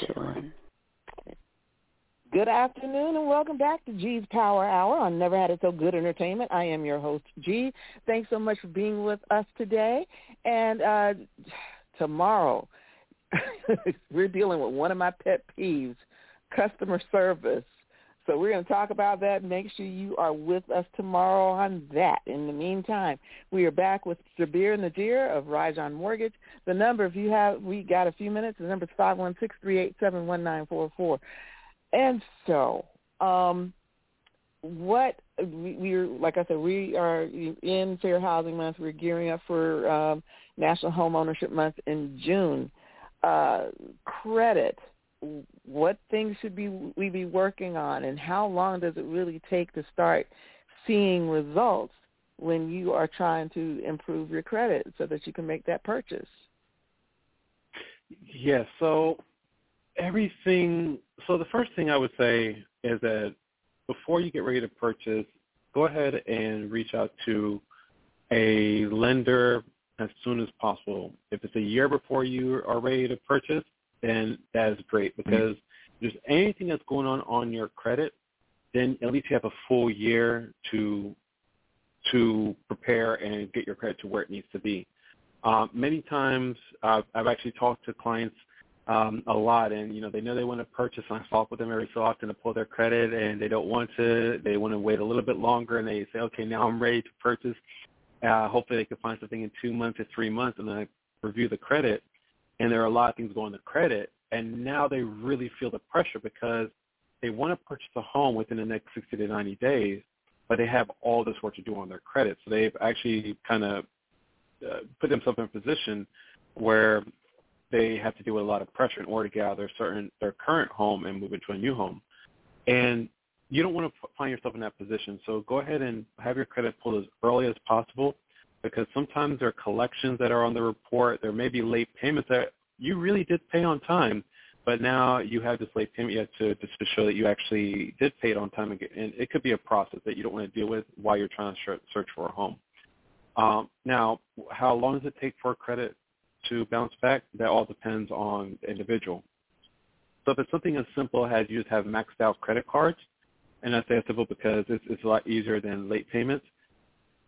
chillin'? Good afternoon and welcome back to G's Power Hour on Never Had It So Good Entertainment. I am your host, G. Thanks so much for being with us today. And uh, tomorrow, we're dealing with one of my pet peeves, customer service. So we're going to talk about that. Make sure you are with us tomorrow on that. In the meantime, we are back with Jabir Nadir of Rajan Mortgage. The number, if you have, we got a few minutes, the number is five one six three eight seven one nine four four. And so, um, what we, we're like I said, we are in Fair Housing Month. We're gearing up for um, National Home Ownership Month in June. Uh, credit. What things should be we be working on, and how long does it really take to start seeing results when you are trying to improve your credit so that you can make that purchase? Yes. Yeah, so everything. So the first thing I would say is that before you get ready to purchase, go ahead and reach out to a lender as soon as possible. If it's a year before you are ready to purchase, then that is great because mm-hmm. if there's anything that's going on on your credit, then at least you have a full year to to prepare and get your credit to where it needs to be. Um, many times uh, I've actually talked to clients um, a lot, and you know they know they want to purchase, and I talk with them every so often to pull their credit, and they don't want to. They want to wait a little bit longer, and they say, okay, now I'm ready to purchase. Uh, hopefully, they can find something in two months or three months, and then I review the credit, and there are a lot of things going to credit, and now they really feel the pressure because they want to purchase a home within the next 60 to 90 days, but they have all this work to do on their credit. So they've actually kind of uh, put themselves in a position where they have to deal with a lot of pressure in order to get out of their certain their current home and move into a new home. And you don't want to find yourself in that position. So go ahead and have your credit pulled as early as possible because sometimes there are collections that are on the report. There may be late payments that you really did pay on time, but now you have this late payment have to just to show that you actually did pay it on time. And it could be a process that you don't want to deal with while you're trying to search for a home. Um, now, how long does it take for a credit to bounce back, that all depends on the individual. So if it's something as simple as you just have maxed out credit cards, and I say it's simple because it's, it's a lot easier than late payments.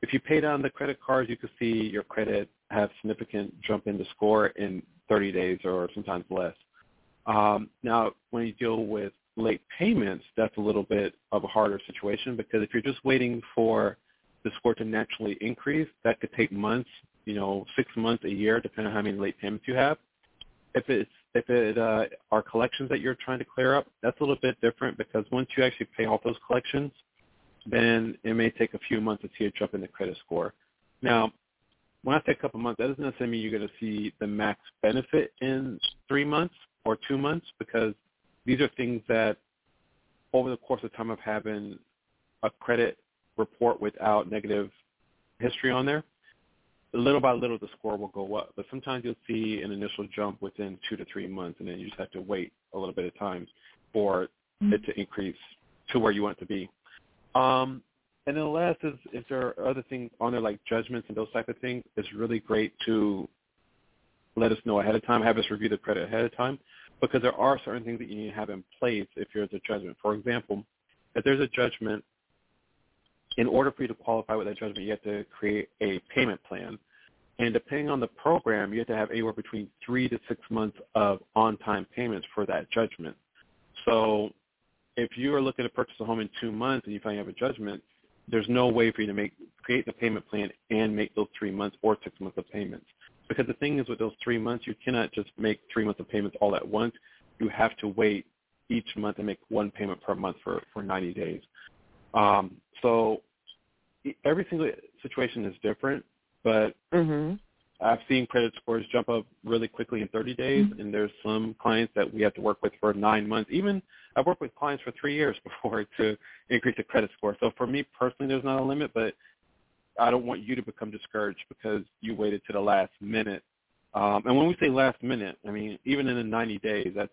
If you pay down the credit cards, you can see your credit have significant jump in the score in 30 days or sometimes less. Um, now, when you deal with late payments, that's a little bit of a harder situation because if you're just waiting for the score to naturally increase, that could take months you know, six months, a year, depending on how many late payments you have. If it's if it uh, are collections that you're trying to clear up, that's a little bit different because once you actually pay off those collections, then it may take a few months to see a jump in the credit score. Now, when I say a couple months, that doesn't necessarily mean you're going to see the max benefit in three months or two months because these are things that over the course of time of having a credit report without negative history on there, little by little the score will go up. But sometimes you'll see an initial jump within two to three months, and then you just have to wait a little bit of time for mm-hmm. it to increase to where you want it to be. Um, and then the last is if there are other things on there like judgments and those type of things, it's really great to let us know ahead of time, have us review the credit ahead of time, because there are certain things that you need to have in place if there's a judgment. For example, if there's a judgment in order for you to qualify with that judgment, you have to create a payment plan. And depending on the program, you have to have anywhere between three to six months of on-time payments for that judgment. So if you are looking to purchase a home in two months and you finally have a judgment, there's no way for you to make create the payment plan and make those three months or six months of payments. Because the thing is with those three months, you cannot just make three months of payments all at once. You have to wait each month and make one payment per month for, for 90 days. Um, so every single situation is different, but mm-hmm. I've seen credit scores jump up really quickly in 30 days, Mm-hmm. and there's some clients that we have to work with for nine months. Even I've worked with clients for three years before to increase the credit score. So for me personally, there's not a limit, but I don't want you to become discouraged because you waited to the last minute. Um, and when we say last minute, I mean even in the 90 days, that's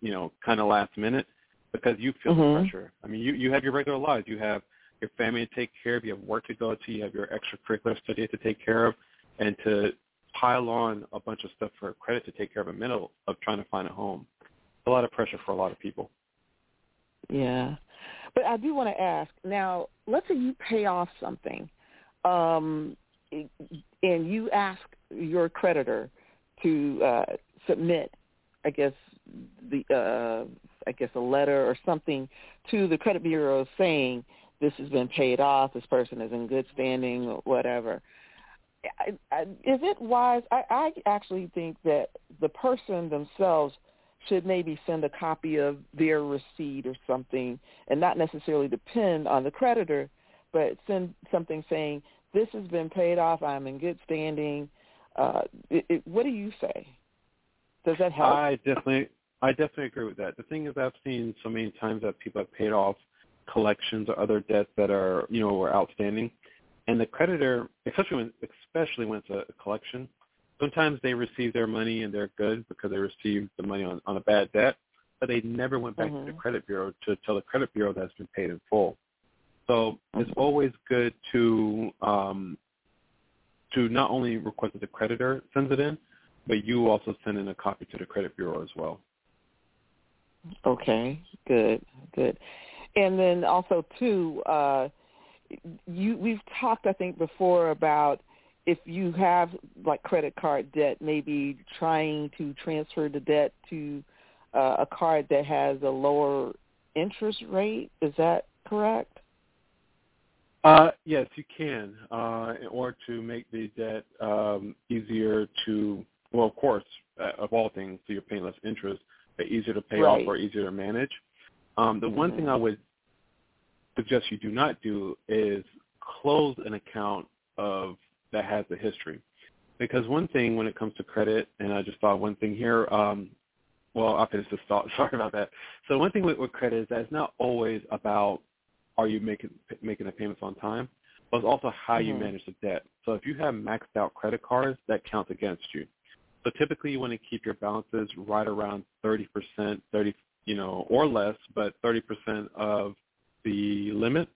you know kind of last minute because you feel Mhm. the pressure. I mean, you you have your regular lives, you have your family to take care of, you have work to go to, you have your extracurricular studies to take care of, and to pile on a bunch of stuff for credit to take care of the middle of trying to find a home. A lot of pressure for a lot of people. Yeah. But I do want to ask now, let's say you pay off something um, and you ask your creditor to uh, submit, I guess, the uh, I guess a letter or something to the credit bureau saying this has been paid off, this person is in good standing, whatever. Is it wise? I, I actually think that the person themselves should maybe send a copy of their receipt or something and not necessarily depend on the creditor, but send something saying, this has been paid off, I'm in good standing. Uh, it, it, what do you say? Does that help? I definitely, I definitely agree with that. The thing is, I've seen so many times that people have paid off collections or other debts that are, you know, were outstanding, and the creditor, especially when, especially when it's a collection, sometimes they receive their money and they're good because they received the money on, on a bad debt, but they never went back Mhm. to the credit bureau to tell the credit bureau that's been paid in full. So it's always good to um, to not only request that the creditor sends it in, but you also send in a copy to the credit bureau as well. Okay, good, good. And then also too, uh, you we've talked I think before about if you have like credit card debt, maybe trying to transfer the debt to uh, a card that has a lower interest rate. Is that correct? Uh, yes, you can. Uh, in order to make the debt um, easier to, well, of course, uh, of all things, so you're paying less interest, but easier to pay Right. off or easier to manage. Um, the one thing I would suggest you do not do is close an account of that has a history. Because one thing when it comes to credit, and I just thought one thing here, um, well, I'll finish this thought. Sorry about that. So one thing with, with credit is that it's not always about are you making making the payments on time, but it's also how you Mhm. manage the debt. So if you have maxed out credit cards, that counts against you. So typically you want to keep your balances right around 30%, 30, you know, or less, but 30% of the limit.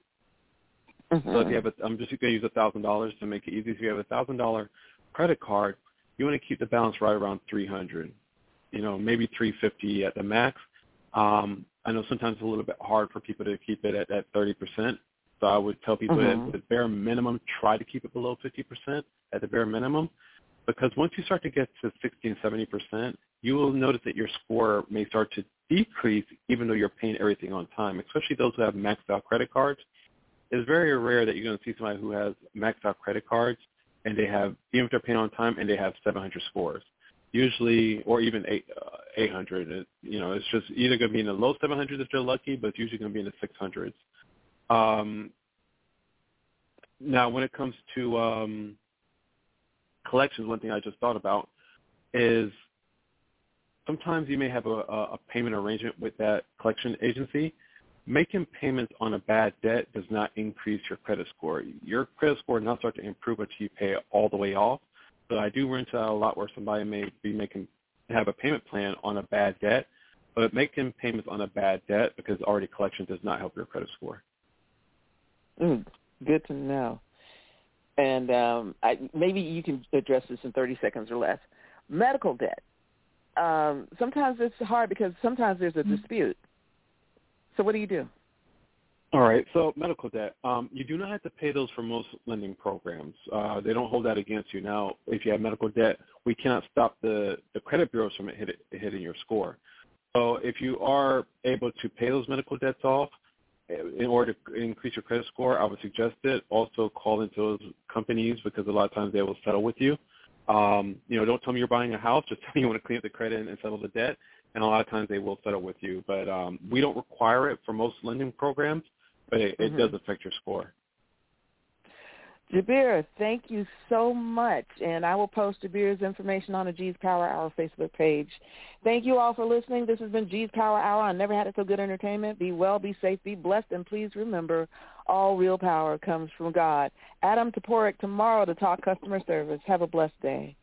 So if Mm-hmm. you have a, I'm just going to use a thousand dollars to make it easy. If you have a thousand dollar credit card, you want to keep the balance right around 300, you know, maybe 350 at the max. Um, I know sometimes it's a little bit hard for people to keep it at that 30%. So I would tell people Mhm. at the bare minimum, try to keep it below 50% at the bare minimum. Because once you start to get to 60 and 70%, you will notice that your score may start to decrease even though you're paying everything on time, especially those who have maxed out credit cards. It's very rare that you're going to see somebody who has maxed out credit cards and they have, even if they're paying on time, and they have 700 scores. Usually, or even eight, uh, 800. It, you know, it's just either going to be in the low 700s if they're lucky, but it's usually going to be in the 600s. Um, now, when it comes to um, collections, one thing I just thought about is sometimes you may have a, a payment arrangement with that collection agency. Making payments on a bad debt does not increase your credit score. Your credit score does not start to improve until you pay it all the way off. But I do run into that a lot where somebody may be making have a payment plan on a bad debt, but making payments on a bad debt because already collection does not help your credit score. Mm, good to know. And um, I, maybe you can address this in 30 seconds or less. Medical debt. Um, sometimes it's hard because sometimes there's a dispute. So what do you do? All right. So medical debt. Um, you do not have to pay those for most lending programs. Uh, they don't hold that against you. Now, if you have medical debt, we cannot stop the, the credit bureaus from hit, hitting your score. So if you are able to pay those medical debts off eh, in order to increase your credit score, I would suggest it. Also call into those companies because a lot of times they will settle with you. Um, you know, don't tell me you're buying a house. Just tell me you want to clean up the credit and settle the debt. And a lot of times they will settle with you. But um, we don't require it for most lending programs but it, it Mhm. does affect your score. Jabir, thank you so much. And I will post Jabir's information on the G's Power Hour Facebook page. Thank you all for listening. This has been G's Power Hour I Never Had It So Good Entertainment. Be well, be safe, be blessed, and please remember all real power comes from God. Adam Toporek tomorrow to talk customer service. Have a blessed day.